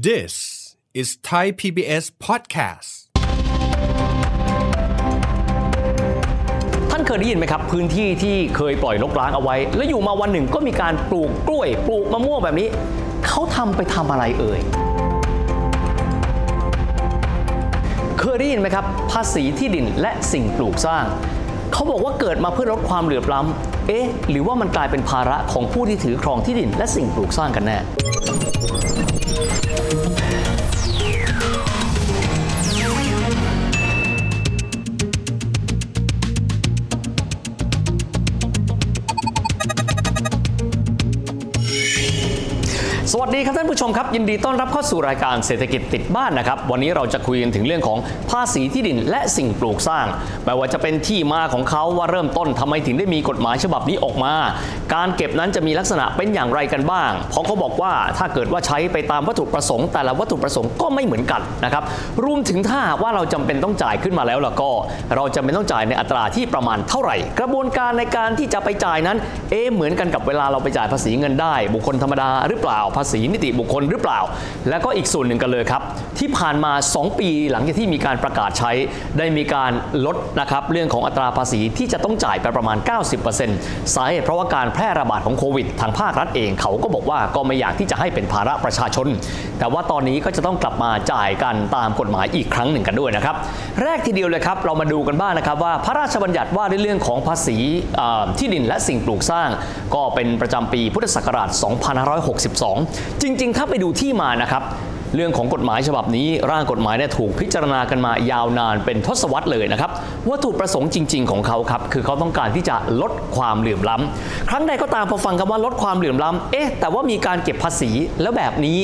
This is Thai PBS podcast. ท่านเคยได้ยินไหมครับ พื้นที่ที่เคยปล่อยรกร้างเอาไว้ แล้วอยู่มาวันหนึ่งก็มีการปลูกกล้วย ปลูกมะม่วงแบบนี้ เขาทำไปทำอะไรเอ่ย เคยได้ยินไหมครับ ภาษีที่ดินและสิ่งปลูกสร้าง เขาบอกว่าเกิดมาเพื่อลดความเหลื่อมล้ำเอ๊ะ หรือว่ามันกลายเป็นภาระของผู้ที่ถือครองที่ดินและสิ่งปลูกสร้างกันแน่ ผู้ชมครับยินดีต้อนรับเข้าสู่รายการเศรษฐกิจติดบ้านนะครับ วันนี้เราจะคุยกันถึงเรื่องของภาษีที่ดินและสิ่งปลูกสร้างไม่ว่าจะเป็นที่มาของเขาว่าเริ่มต้นทำไมถึงได้มีกฎหมายฉบับนี้ออกมา การเก็บนั้นจะมีลักษณะเป็นอย่างไรกันบ้างเพราะเขาบอกว่าถ้าเกิดว่าใช้ไปตามวัตถุประสงค์ แต่ละวัตถุประสงค์ก็ไม่เหมือนกันนะครับรวมถึงถ้าว่าเราจำเป็นต้องจ่ายขึ้นมาแล้วล่ะก็ เราจำเป็นต้องจ่ายในอัตราที่ประมาณเท่าไหร่ กระบวนการในการที่จะไปจ่ายนั้นเอ๊เหมือนกันกับเวลาเราไปจ่ายภาษีเงินได้ บุคคลธรรมดาหรือเปล่าภาษีนิติบุคคลหรือเปล่า แล้วก็อีกส่วนหนึ่งกันเลยครับ ที่ผ่านมา 2 ปีหลังจากที่มีการประกาศใช้ได้มีการลดนะครับเรื่องของอัตราภาษีที่จะต้องจ่ายไปประมาณ 90%สาเหตุเพราะว่าการแพร่ระบาดของโควิด ทางภาครัฐเองเขาก็บอกว่าก็ไม่อยากที่จะให้เป็นภาระประชาชน แต่ว่าตอนนี้ก็จะต้องกลับมาจ่ายกันตามกฎหมายอีกครั้งหนึ่งกันด้วยนะครับแรกทีเดียวเลยครับเรามาดูกันบ้างนะครับว่าพระราชบัญญัติว่าในเรื่องของภาษีที่ดินและสิ่งปลูกสร้าง ก็เป็นประจำปีพุทธศักราช 2562 จริงถ้าไปดูที่มานะครับ เรื่องของกฎหมายฉบับนี้ ร่างกฎหมายเนี่ยถูกพิจารณากันมายาวนานเป็นทศวรรษเลยนะครับวัตถุประสงค์จริง ๆ ของเขาครับคือเขาต้องการที่จะลดความเหลื่อมล้ำครั้งใดก็ตามพอฟังคำว่าลดความเหลื่อมล้ำเอ๊ะแต่ว่ามีการเก็บภาษีแล้วแบบนี้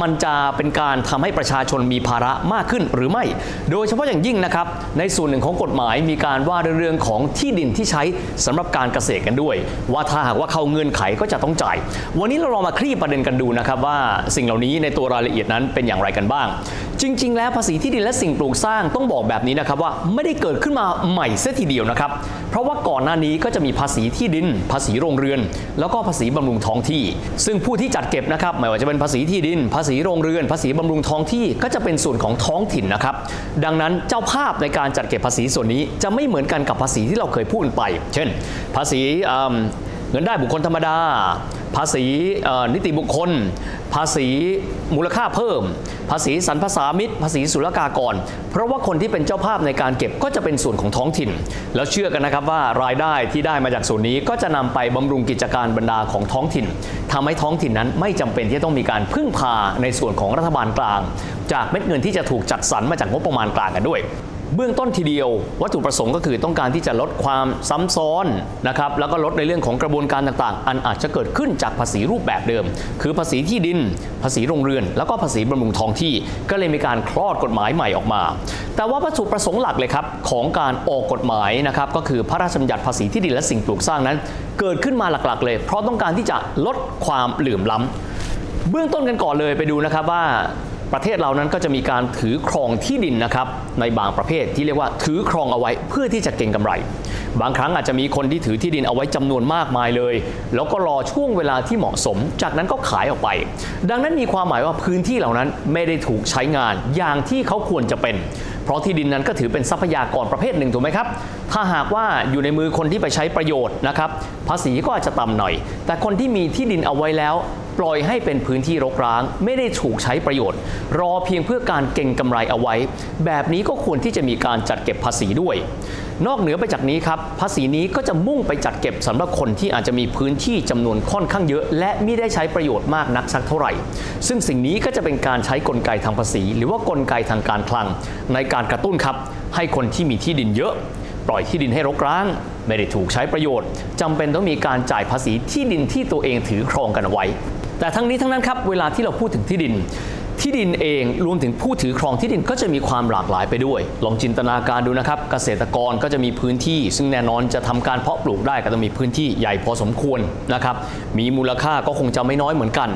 มันจะเป็นการทำให้ประชาชนมีภาระมากขึ้นหรือไม่ โดยเฉพาะอย่างยิ่งนะครับในส่วนหนึ่งของกฎหมายมีการว่าเรื่องของที่ดินที่ใช้สำหรับการเกษตรกันด้วย ว่าถ้าหากว่าเข้าเงื่อนไขก็จะต้องจ่าย วันนี้เราลองมาคลี่ประเด็นกันดูนะครับว่าสิ่งเหล่านี้ในตัวรายละเอียดนั้นเป็นอย่างไรกันบ้าง จริง ๆ แล้วภาษีที่ดินและสิ่งปลูกสร้างต้องบอกแบบนี้นะครับว่าไม่ได้เกิดขึ้นมาใหม่เสียทีเดียวนะครับ เพราะว่าก่อนหน้านี้ก็จะมีภาษีที่ดิน ภาษีโรงเรือน แล้วก็ภาษีบำรุงท้องที่ ซึ่งผู้ที่จัดเก็บนะครับไม่ว่าจะเป็นภาษีที่ดิน ภาษีโรงเรือน ภาษีบำรุงท้องที่ก็จะเป็นส่วนของท้องถิ่นนะครับดังนั้นเจ้าภาพในการจัดเก็บภาษีส่วนนี้จะไม่เหมือนกันกับภาษีที่เราเคยพูดไป เช่น ภาษี เงินได้บุคคลธรรมดา ภาษีนิติบุคคล ภาษีมูลค่าเพิ่ม ภาษีสรรพสามิตภาษีศุลกากร เพราะว่าคนที่เป็นเจ้าภาพในการเก็บก็จะเป็นส่วนของท้องถิ่น แล้วเชื่อกันนะครับว่ารายได้ที่ได้มาจากส่วนนี้ก็จะนำไปบำรุงกิจการบรรดาของท้องถิ่นทำให้ท้องถิ่นนั้นไม่จำเป็นที่จะต้องมีการพึ่งพาในส่วนของรัฐบาลกลาง จากเม็ดเงินที่จะถูกจัดสรรมาจากงบประมาณกลางกันด้วย เบื้องต้นทีเดียว วัตถุประสงค์ก็คือต้องการที่จะลดความซ้ำซ้อนนะครับแล้วก็ลดในเรื่องของกระบวนการต่างๆ อันอาจจะเกิดขึ้นจากภาษีรูปแบบเดิม คือภาษีที่ดิน ภาษีโรงเรือน แล้วก็ภาษีบำรุงท้องที่ ก็เลยมีการคลอดกฎหมายใหม่ออกมา แต่ว่าวัตถุประสงค์หลักเลยครับของการออกกฎหมายนะครับก็คือพระราชบัญญัติภาษีที่ดินและสิ่งปลูกสร้างนั้น เกิดขึ้นมาหลักๆ เลย เพราะต้องการที่จะลดความเหลื่อมล้ำเบื้องต้นกันก่อนเลยไปดูนะครับว่า ประเทศเรานั้นก็จะมีการถือครองที่ดินนะครับในบางประเภทที่เรียกว่าถือครองเอาไว้เพื่อที่จะเก็งกำไร บางครั้งอาจจะมีคนที่ถือที่ดินเอาไว้จำนวนมากมายเลย แล้วก็รอช่วงเวลาที่เหมาะสม จากนั้นก็ขายออกไป ดังนั้นมีความหมายว่าพื้นที่เหล่านั้นไม่ได้ถูกใช้งานอย่างที่เขาควรจะเป็น เพราะที่ดินนั้นก็ถือเป็นทรัพยากรประเภทหนึ่งถูกไหมครับ ถ้าหากว่าอยู่ในมือคนที่ไปใช้ประโยชน์นะครับภาษีก็อาจจะต่ำหน่อย แต่คนที่มีที่ดินเอาไว้แล้ว ปล่อยให้เป็นพื้นที่รกร้าง ไม่ได้ถูกใช้ประโยชน์ รอเพียงเพื่อการเก็งกำไรเอาไว้ แบบนี้ก็ควรที่จะมีการจัดเก็บภาษีด้วย นอกเหนือไปจากนี้ครับ ภาษีนี้ก็จะมุ่งไปจัดเก็บสำหรับคนที่อาจจะมีพื้นที่จำนวนค่อนข้างเยอะ และไม่ได้ใช้ประโยชน์มากนักสักเท่าไหร่ ซึ่งสิ่งนี้ก็จะเป็นการใช้กลไกทางภาษี หรือว่ากลไกทางการคลัง ในการกระตุ้นครับให้คนที่มีที่ดินเยอะ ปล่อยที่ดินให้รกร้างไม่ได้ถูกใช้ประโยชน์จำเป็นต้องมีการจ่ายภาษีที่ดินที่ตัวเองถือครองกันเอาไว้ แต่ทั้งนี้ทั้งนั้นครับเวลาที่เราพูดถึงที่ดิน ที่ดินเองรวมถึงผู้ถือครองที่ดินก็จะมีความหลากหลายไปด้วย ลองจินตนาการดูนะครับ เกษตรกรก็จะมีพื้นที่ ซึ่งแน่นอนจะทำการเพาะปลูกได้ก็ต้องมีพื้นที่ใหญ่พอสมควรนะครับมีมูลค่าก็คงจะไม่น้อยเหมือนกัน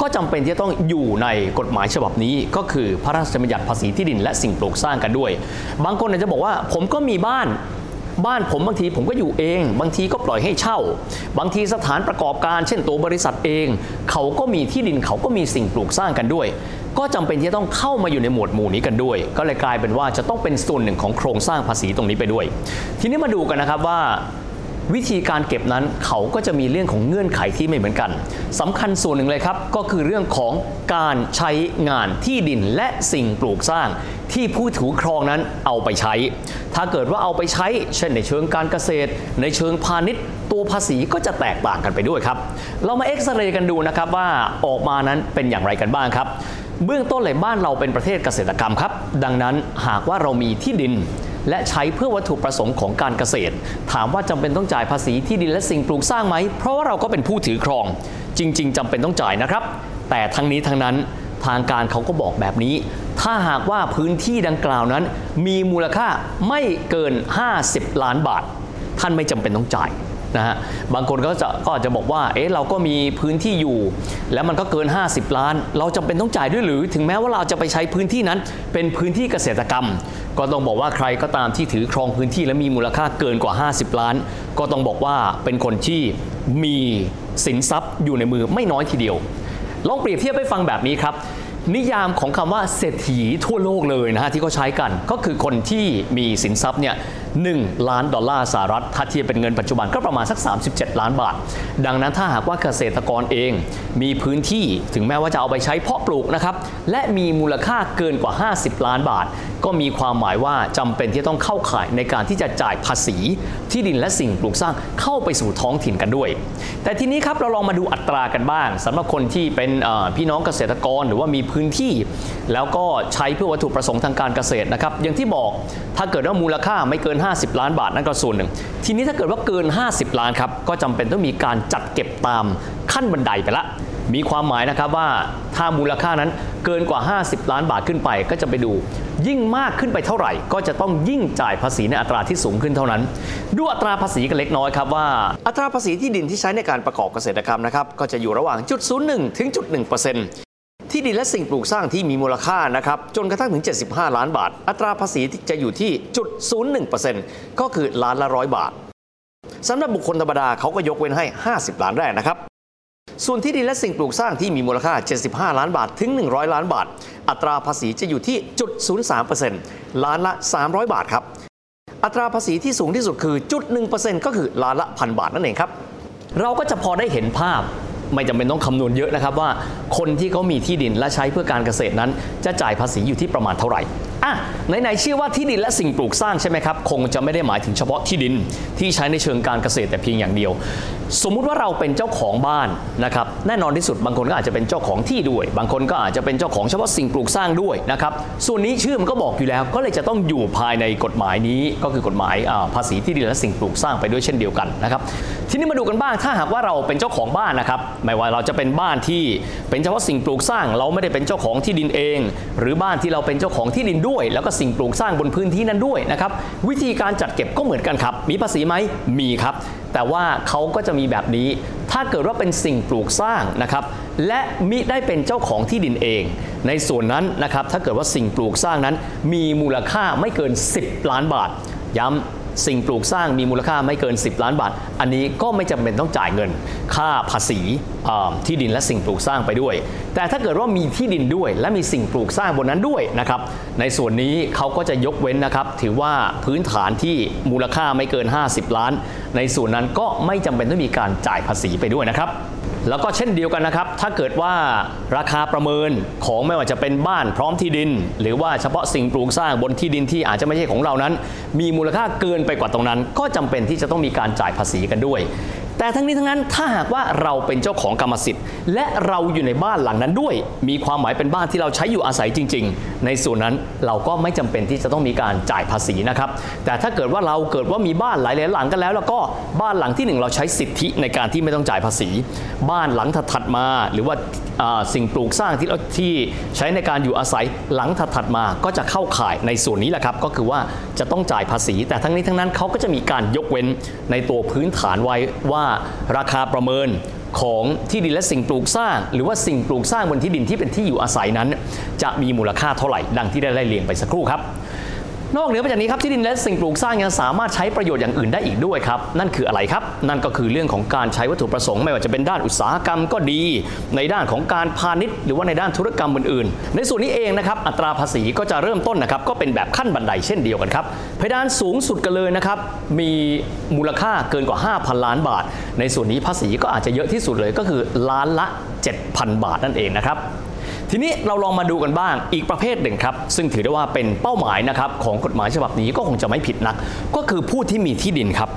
ก็จำเป็นที่จะต้องอยู่ในกฎหมายฉบับนี้ ก็คือพระราชบัญญัติภาษีที่ดินและสิ่งปลูกสร้างกันด้วย บางคนอาจจะบอกว่าผมก็มีบ้าน บ้านผมบางทีผมก็อยู่เอง บางทีก็ปล่อยให้เช่า บางทีสถานประกอบการ เช่นตัวบริษัทเอง เขาก็มีที่ดินเขาก็มีสิ่งปลูกสร้างกันด้วย ก็จำเป็นที่จะต้องเข้ามาอยู่ในหมวดหมู่นี้กันด้วย ก็เลยกลายเป็นว่าจะต้องเป็นส่วนหนึ่งของโครงสร้างภาษีตรงนี้ไปด้วย ทีนี้มาดูกันนะครับว่า วิธีการเก็บนั้นเขาก็จะมีเรื่องของเงื่อนไขที่ไม่เหมือนกันสำคัญส่วนหนึ่งเลยครับก็คือเรื่องของการใช้งานที่ดินและสิ่งปลูกสร้าง ที่ผู้ถือครองนั้นเอาไปใช้ ถ้าเกิดว่าเอาไปใช้ เช่นในเชิงการเกษตร ในเชิงพาณิชย์ ตัวภาษีก็จะแตกต่างกันไปด้วยครับ เรามาเอ็กซเรย์กันดูนะครับว่าออกมานั้นเป็นอย่างไรกันบ้างครับ เบื้องต้นเลยบ้านเราเป็นประเทศเกษตรกรรมครับ ดังนั้นหากว่าเรามีที่ดิน และใช้เพื่อวัตถุประสงค์ของการเกษตร ถามว่าจำเป็นต้องจ่ายภาษีที่ดินและสิ่งปลูกสร้างไหม เพราะว่าเราก็เป็นผู้ถือครอง จริง ๆจำเป็นต้องจ่ายนะครับ แต่ทั้งนี้ทั้งนั้นทางการเขาก็บอกแบบนี้ ถ้าหากว่าพื้นที่ดังกล่าวนั้น มีมูลค่าไม่เกิน 50 ล้านบาท ท่านไม่จำเป็นต้องจ่าย นะฮะบางคนก็จะก็อาจจะบอกว่าเอ๊ะเราก็มีพื้นที่อยู่ แล้วมันก็เกิน 50 ล้าน เราจำเป็นต้องจ่ายด้วยหรือ ถึงแม้ว่าเราจะไปใช้พื้นที่นั้น เป็นพื้นที่เกษตรกรรม ก็ต้องบอกว่าใครก็ตามที่ถือครองพื้นที่และมีมูลค่าเกินกว่า 50 ล้าน ก็ต้องบอกว่าเป็นคนที่มีสินทรัพย์อยู่ในมือไม่น้อยทีเดียว ลองเปรียบเทียบให้ฟังแบบนี้ครับนิยามของคำว่าเศรษฐีทั่วโลกเลยนะฮะที่เขาใช้กัน ก็คือคนที่มีสินทรัพย์เนี่ย หล้านดอลลาร์สหรัฐถ้าเทียบเป็นเงินปัจจุบันก็ประมาณสัก 37 ล้านบาท ดังนั้นถ้าหากว่าเกษตรกรเอง มีพื้นที่ถึงแม้ว่าจะเอาไปใช้เพาะปลูกนะครับ และมีมูลค่าเกินกว่า 50 ล้านบาท ก็มีความหมายว่าจำเป็นที่ต้องเข้าข่ายในการที่จะจ่ายภาษี ที่ดินและสิ่งปลูกสร้างเข้าไปสู่ท้องถิ่นกันด้วย แต่ทีนี้ครับเราลองมาดูอัตรากันบ้างสำหรับคนที่เป็นพี่น้องเกษตรกรหรือว่ามีพื้นที่ แล้วก็ใช้เพื่อวัตถุประสงค์ทางการเกษตรนะครับอย่างที่บอกถ้าเกิดว่ามูลค่าไม่เกิน50 ล้านบาทนั่นก็ส่วนหนึ่ง ทีนี้ถ้าเกิดว่าเกิน 50 ล้านครับ ก็จำเป็นต้องมีการจัดเก็บตามขั้นบันไดไปละ มีความหมายนะครับว่าถ้ามูลค่านั้นเกินกว่า 50 ล้านบาทขึ้นไปก็จะไปดู ยิ่งมากขึ้นไปเท่าไหร่ ก็จะต้องยิ่งจ่ายภาษีในอัตราที่สูงขึ้นเท่านั้น ดูอัตราภาษีกันเล็กน้อยครับว่า อัตราภาษีที่ดินที่ใช้ในการประกอบเกษตรกรรมนะครับก็จะอยู่ระหว่างจุด01ถึงจุด1% ที่ดินและสิ่งปลูกสร้างที่มีมูลค่านะครับจนกระทั่งถึง 75 ล้านบาท อัตราภาษีจะอยู่ที่จุด 01%ก็คือล้านละร้อยบาทสำหรับบุคคลธรรมดาเขาก็ยกเว้นให้ 50 ล้านแรกนะครับ ส่วนที่ดินและสิ่งปลูกสร้างที่มีมูลค่า 75 ล้านบาทถึง 100 ล้านบาท อัตราภาษีจะอยู่ที่จุด 03%ล้านละ 300 บาทครับ อัตราภาษีที่สูงที่สุดคือจุด 1%ก็คือล้านละพันบาทนั่นเองครับ เราก็จะพอได้เห็นภาพ ไม่จำเป็นต้องคำนวณเยอะนะครับว่า คนที่เขามีที่ดินและใช้เพื่อการเกษตรนั้น จะจ่ายภาษีอยู่ที่ประมาณเท่าไหร่อะไหนๆชื่อว่าที่ดินและสิ่งปลูกสร้างใช่ไหมครับคงจะไม่ได้หมายถึงเฉพาะที่ดินที่ใช้ในเชิงการเกษตรแต่เพียงอย่างเดียว สมมุติว่าเราเป็นเจ้าของบ้านนะครับแน่นอนที่สุดบางคนก็อาจจะเป็นเจ้าของที่ด้วย บางคนก็อาจจะเป็นเจ้าของเฉพาะสิ่งปลูกสร้างด้วยนะครับส่วนนี้ชื่อมันก็บอกอยู่แล้ว ก็เลยจะต้องอยู่ภายในกฎหมายนี้ก็คือกฎหมายภาษีที่ดินและสิ่งปลูกสร้างไปด้วยเช่นเดียวกันนะครับ ทีนี้มาดูกันบ้างถ้าหากว่าเราเป็นเจ้าของบ้านนะครับ ไม่ว่าเราจะเป็นบ้านที่เป็นเฉพาะสิ่งปลูกสร้าง เราไม่ได้เป็นเจ้าของที่ดินเอง หรือบ้านที่เราเป็นเจ้าของที่ดินด้วย แล้วก็สิ่งปลูกสร้างบนพื้นที่นั้นด้วยนะครับวิธีการจัดเก็บก็เหมือนกันครับ มีภาษีไหมมีครับ แต่ว่าเขาก็จะมีแบบนี้ ถ้าเกิดว่าเป็นสิ่งปลูกสร้างนะครับและมิได้เป็นเจ้าของที่ดินเอง ในส่วนนั้นนะครับถ้าเกิดว่าสิ่งปลูกสร้างนั้น มีมูลค่าไม่เกิน 10 ล้านบาทย้ำ สิ่งปลูกสร้างมีมูลค่าไม่เกิน 10 ล้านบาท อันนี้ก็ไม่จำเป็นต้องจ่ายเงิน ค่าภาษีที่ดินและสิ่งปลูกสร้างไปด้วย แต่ถ้าเกิดว่ามีที่ดินด้วย และมีสิ่งปลูกสร้างบนนั้นด้วยนะครับ ในส่วนนี้เขาก็จะยกเว้นนะครับ ถือว่าพื้นฐานที่มูลค่าไม่เกิน 50 ล้าน ในส่วนนั้นก็ไม่จำเป็นต้องมีการจ่ายภาษีไปด้วยนะครับ แล้วก็เช่นเดียวกันนะครับ ถ้าเกิดว่าราคาประเมินของไม่ว่าจะเป็นบ้านพร้อมที่ดิน หรือว่าเฉพาะสิ่งปลูกสร้างบนที่ดินที่อาจจะไม่ใช่ของเรานั้น มีมูลค่าเกินไปกว่าตรงนั้น ก็จำเป็นที่จะต้องมีการจ่ายภาษีกันด้วย แต่ทั้งนี้ทั้งนั้นถ้าหากว่าเราเป็นเจ้าของกรรมสิทธิ์ และเราอยู่ในบ้านหลังนั้นด้วย มีความหมายเป็นบ้านที่เราใช้อยู่อาศัยจริง ๆ ในส่วนนั้นเราก็ไม่จำเป็นที่จะต้องมีการจ่ายภาษีนะครับ แต่ถ้าเกิดว่าเราเกิดว่ามีบ้านหลายหลังกันแล้ว แล้วก็บ้านหลังที่หนึ่งเราใช้สิทธิในการที่ไม่ต้องจ่ายภาษี บ้านหลังถัดมา หรือว่าสิ่งปลูกสร้างที่เราที่ใช้ในการอยู่อาศัยหลังถัดมาก็จะเข้าข่ายในส่วนนี้แหละครับ ก็คือว่าจะต้องจ่ายภาษี แต่ทั้งนี้ทั้งนั้นเขาก็จะมีการยกเว้นในตัวพื้นฐานไว้ว่าราคาประเมินของที่ดินและสิ่งปลูกสร้าง หรือว่าสิ่งปลูกสร้างบนที่ดินที่เป็นที่อยู่อาศัยนั้น จะมีมูลค่าเท่าไหร่ดังที่ได้ไล่เรียงไปสักครู่ครับ นอกเหนือไปจากนี้ครับที่ดินและสิ่งปลูกสร้างยังสามารถใช้ประโยชน์อย่างอื่นได้อีกด้วยครับ นั่นคืออะไรครับ นั่นก็คือเรื่องของการใช้วัตถุประสงค์ไม่ว่าจะเป็นด้านอุตสาหกรรมก็ดี ในด้านของการพาณิชย์ หรือว่าในด้านธุรกรรมอื่นๆ ในส่วนนี้เองนะครับอัตราภาษีก็จะเริ่มต้นนะครับก็เป็นแบบขั้นบันไดเช่นเดียวกันครับเพดานสูงสุดกันเลยนะครับมีมูลค่าเกินกว่า 5,000 ล้านบาท ในส่วนนี้ภาษีก็อาจจะเยอะที่สุดเลยก็คือล้านละ 7,000 บาทนั่นเองนะครับ ทีนี้เราลองมาดูกันบ้างอีกประเภทหนึ่งครับ ซึ่งถือได้ว่าเป็นเป้าหมายนะครับของกฎหมายฉบับนี้ก็คงจะไม่ผิดนัก ก็คือผู้ที่มีที่ดินครับ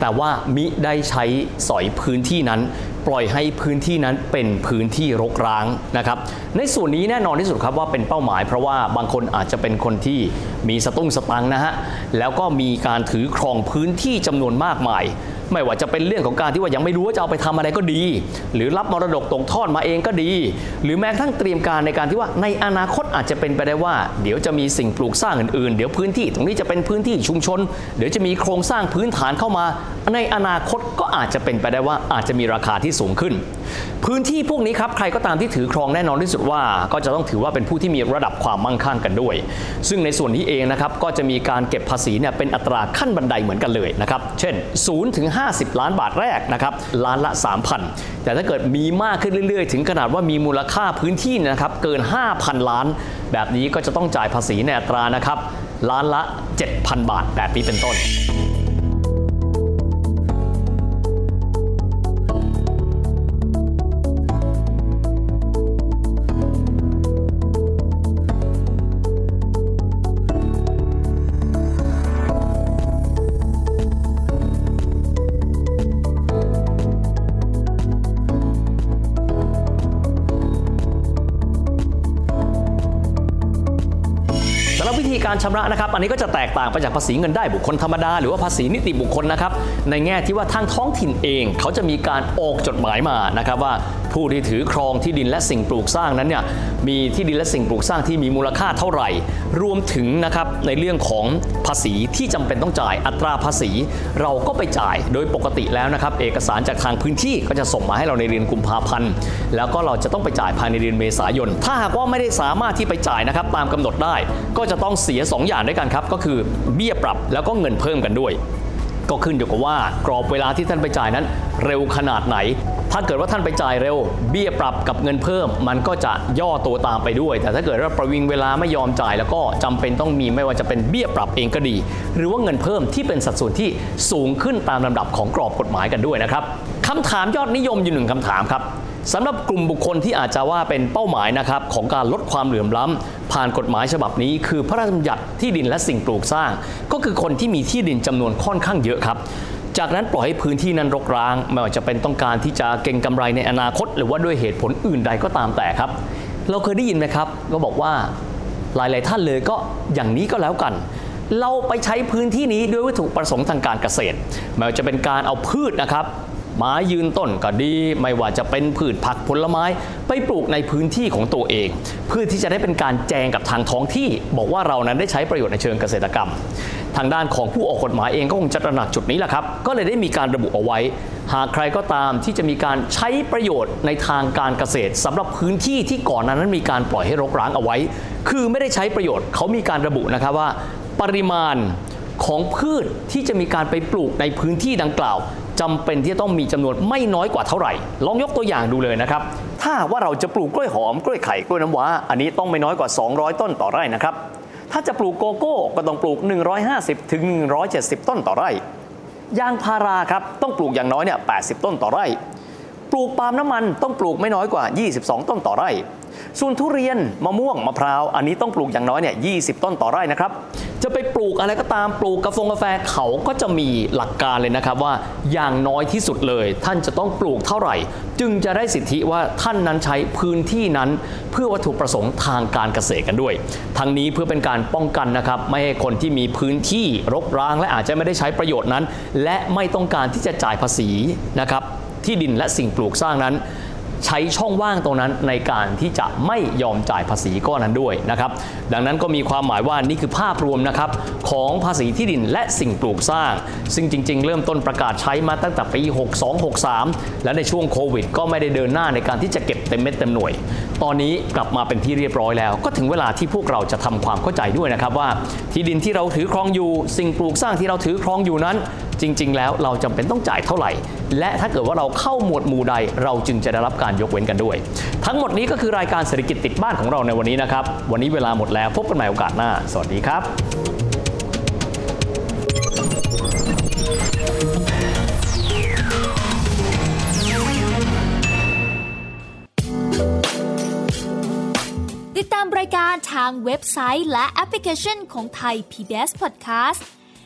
แต่ว่ามิได้ใช้สอยพื้นที่นั้น ปล่อยให้พื้นที่นั้นเป็นพื้นที่รกร้างนะครับ ในส่วนนี้แน่นอนที่สุดครับว่าเป็นเป้าหมาย เพราะว่าบางคนอาจจะเป็นคนที่มีสตุ้งสตังนะฮะแล้วก็มีการถือครองพื้นที่จำนวนมากมาย ไม่ว่าจะเป็นเรื่องของการที่ว่ายังไม่รู้ว่าจะเอาไปทำอะไรก็ดี หรือรับมรดกตกทอดมาเองก็ดี หรือแม้กระทั่งเตรียมการในการที่ว่าในอนาคตอาจจะเป็นไปได้ว่า เดี๋ยวจะมีสิ่งปลูกสร้างอื่นๆ เดี๋ยวพื้นที่ตรงนี้จะเป็นพื้นที่ชุมชน เดี๋ยวจะมีโครงสร้างพื้นฐานเข้ามา ในอนาคตก็อาจจะเป็นไปได้ว่าอาจจะมีราคาที่สูงขึ้น พื้นที่พวกนี้ครับใครก็ตามที่ถือครองแน่นอนที่สุดว่า ก็จะต้องถือว่าเป็นผู้ที่มีระดับความมั่งคั่งกันด้วย ซึ่งในส่วนนี้เองนะครับก็จะมีการเก็บภาษีเนี่ยเป็นอัตราขั้นบันไดเหมือนกันเลยนะครับเช่น0ถึง50 ล้านบาทแรกนะครับล้านละ 3,000 แต่ถ้าเกิดมีมากขึ้นเรื่อยๆ ถึงขนาดว่ามีมูลค่าพื้นที่นยนะครับเกิน 5,000 ล้าน แบบนี้ก็จะต้องจ่ายภาษีในอัตรานะครับล้านละ 7,000 บาทแบบนี้เป็นต้น ธีการชำระนะครับ อันนี้ก็จะแตกต่างไปจากภาษีเงินได้บุคคลธรรมดา หรือว่าภาษีนิติบุคคลนะครับ ในแง่ที่ว่าทางท้องถิ่นเอง เขาจะมีการออกจดหมายมานะครับว่า ผู้ที่ถือครองที่ดินและสิ่งปลูกสร้างนั้นเนี่ยมีที่ดินและสิ่งปลูกสร้างที่มีมูลค่าเท่าไหร่ รวมถึงนะครับในเรื่องของภาษีที่จำเป็นต้องจ่ายอัตราภาษี เราก็ไปจ่ายโดยปกติแล้วนะครับ เอกสารจากทางพื้นที่ก็จะส่งมาให้เราในเดือนกุมภาพันธ์แล้วก็เราจะต้องไปจ่ายภายในเดือนเมษายน ถ้าหากว่าไม่ได้สามารถที่ไปจ่ายนะครับตามกำหนดได้ ก็จะต้องเสีย 2 อย่างด้วยกันครับก็คือเบี้ยปรับแล้วก็เงินเพิ่มกันด้วย ก็ขึ้นอยู่กับว่ากรอบเวลาที่ท่านไปจ่ายนั้น เร็วขนาดไหน ถ้าเกิดว่าท่านไปจ่ายเร็ว เบี้ยปรับกับเงินเพิ่ม มันก็จะย่อตัวตามไปด้วย แต่ถ้าเกิดว่าประวิงเวลาไม่ยอมจ่ายแล้วก็จำเป็นต้องมีไม่ว่าจะเป็นเบี้ยปรับเองก็ดี หรือว่าเงินเพิ่มที่เป็นสัดส่วนที่สูงขึ้นตามลำดับของกรอบกฎหมายกันด้วยนะครับคำถามยอดนิยมอยู่หนึ่งคำถามครับสำหรับกลุ่มบุคคลที่อาจจะว่าเป็นเป้าหมายนะครับของการลดความเหลื่อมล้ำผ่านกฎหมายฉบับนี้ คือพระราชบัญญัติที่ดินและสิ่งปลูกสร้าง ก็คือคนที่มีที่ดินจำนวนค่อนข้างเยอะครับ จากนั้นปล่อยให้พื้นที่นั้นรกร้าง ไม่ว่าจะเป็นต้องการที่จะเก็งกำไรในอนาคต หรือว่าด้วยเหตุผลอื่นใดก็ตามแต่ครับ เราเคยได้ยินไหมครับ ก็บอกว่าหลาย ๆ ท่านเลยก็อย่างนี้ก็แล้วกันเราไปใช้พื้นที่นี้ด้วยวัตถุประสงค์ทางการเกษตร ไม่ว่าจะเป็นการเอาพืชนะครับไม้ยืนต้นก็ดี ไม่ว่าจะเป็นพืชผักผลไม้ ไปปลูกในพื้นที่ของตัวเอง เพื่อที่จะได้เป็นการแจงกับทางท้องที่ บอกว่าเรานั้นได้ใช้ประโยชน์ในเชิงเกษตรกรรม ทางด้านของผู้ออกกฎหมายเองก็คงจะตระหนักจุดนี้แหละครับ ก็เลยได้มีการระบุเอาไว้ หากใครก็ตามที่จะมีการใช้ประโยชน์ในทางการเกษตรสำหรับพื้นที่ที่ก่อนนานั้นมีการปล่อยให้รกร้างเอาไว้ คือไม่ได้ใช้ประโยชน์เขามีการระบุนะครับว่า ปริมาณของพืชที่จะมีการไปปลูกในพื้นที่ดังกล่าวจำเป็นที่จะต้องมีจำนวนไม่น้อยกว่าเท่าไหร่ ลองยกตัวอย่างดูเลยนะครับ ถ้าว่าเราจะปลูกกล้วยหอมกล้วยไข่กล้วยน้ำว้า อันนี้ต้องไม่น้อยกว่า 200 ต้นต่อไร่นะครับ ถ้าจะปลูกโกโก้ก็ต้องปลูก 150ถึง170 ต้นต่อไร่ ยางพาราครับต้องปลูกอย่างน้อยเนี่ย80 ต้นต่อไร่ ปลูกปาล์มน้ำมันต้องปลูกไม่น้อยกว่า 22 ต้นต่อไร่ ส่วนทุเรียนมะม่วงมะพร้าวอันนี้ต้องปลูกอย่างน้อยเนี่ย20 ต้นต่อไร่นะครับ จะไปปลูกอะไรก็ตามปลูกกาแฟกาแฟเขาก็จะมีหลักการเลยนะครับว่าอย่างน้อยที่สุดเลย ท่านจะต้องปลูกเท่าไหร่ จึงจะได้สิทธิว่าท่านนั้นใช้พื้นที่นั้น เพื่อวัตถุประสงค์ทางการเกษตรกันด้วย ทั้งนี้เพื่อเป็นการป้องกันนะครับไม่ให้คนที่มีพื้นที่รกร้าง และอาจจะไม่ได้ใช้ประโยชน์นั้น และไม่ต้องการที่จะจ่ายภาษีนะครับที่ดินและสิ่งปลูกสร้างนั้น ใช้ช่องว่างตรงนั้นในการที่จะไม่ยอมจ่ายภาษีก้อนนั้นด้วยนะครับ ดังนั้นก็มีความหมายว่านี่คือภาพรวมนะครับของภาษีที่ดินและสิ่งปลูกสร้าง ซึ่งจริง ๆ เริ่มต้นประกาศใช้มาตั้งแต่ปี 62-63 และในช่วงโควิด ก็ไม่ได้เดินหน้าในการที่จะเก็บเต็มเม็ดเต็มหน่วย ตอนนี้กลับมาเป็นที่เรียบร้อยแล้ว ก็ถึงเวลาที่พวกเราจะทำความเข้าใจด้วยนะครับว่า ที่ดินที่เราถือครองอยู่ สิ่งปลูกสร้างที่เราถือครองอยู่นั้นจริง ๆ แล้วเราจำเป็นต้องจ่ายเท่าไหร่ และถ้าเกิดว่าเราเข้าหมวดหมู่ใด เราจึงจะได้รับการยกเว้นกันด้วย ทั้งหมดนี้ก็คือรายการเศรษฐกิจติดบ้านของเราในวันนี้นะครับ วันนี้เวลาหมดแล้วพบกันใหม่โอกาสหน้า สวัสดีครับติดตามรายการทางเว็บไซต์และแอปพลิเคชันของไทย PBS Podcast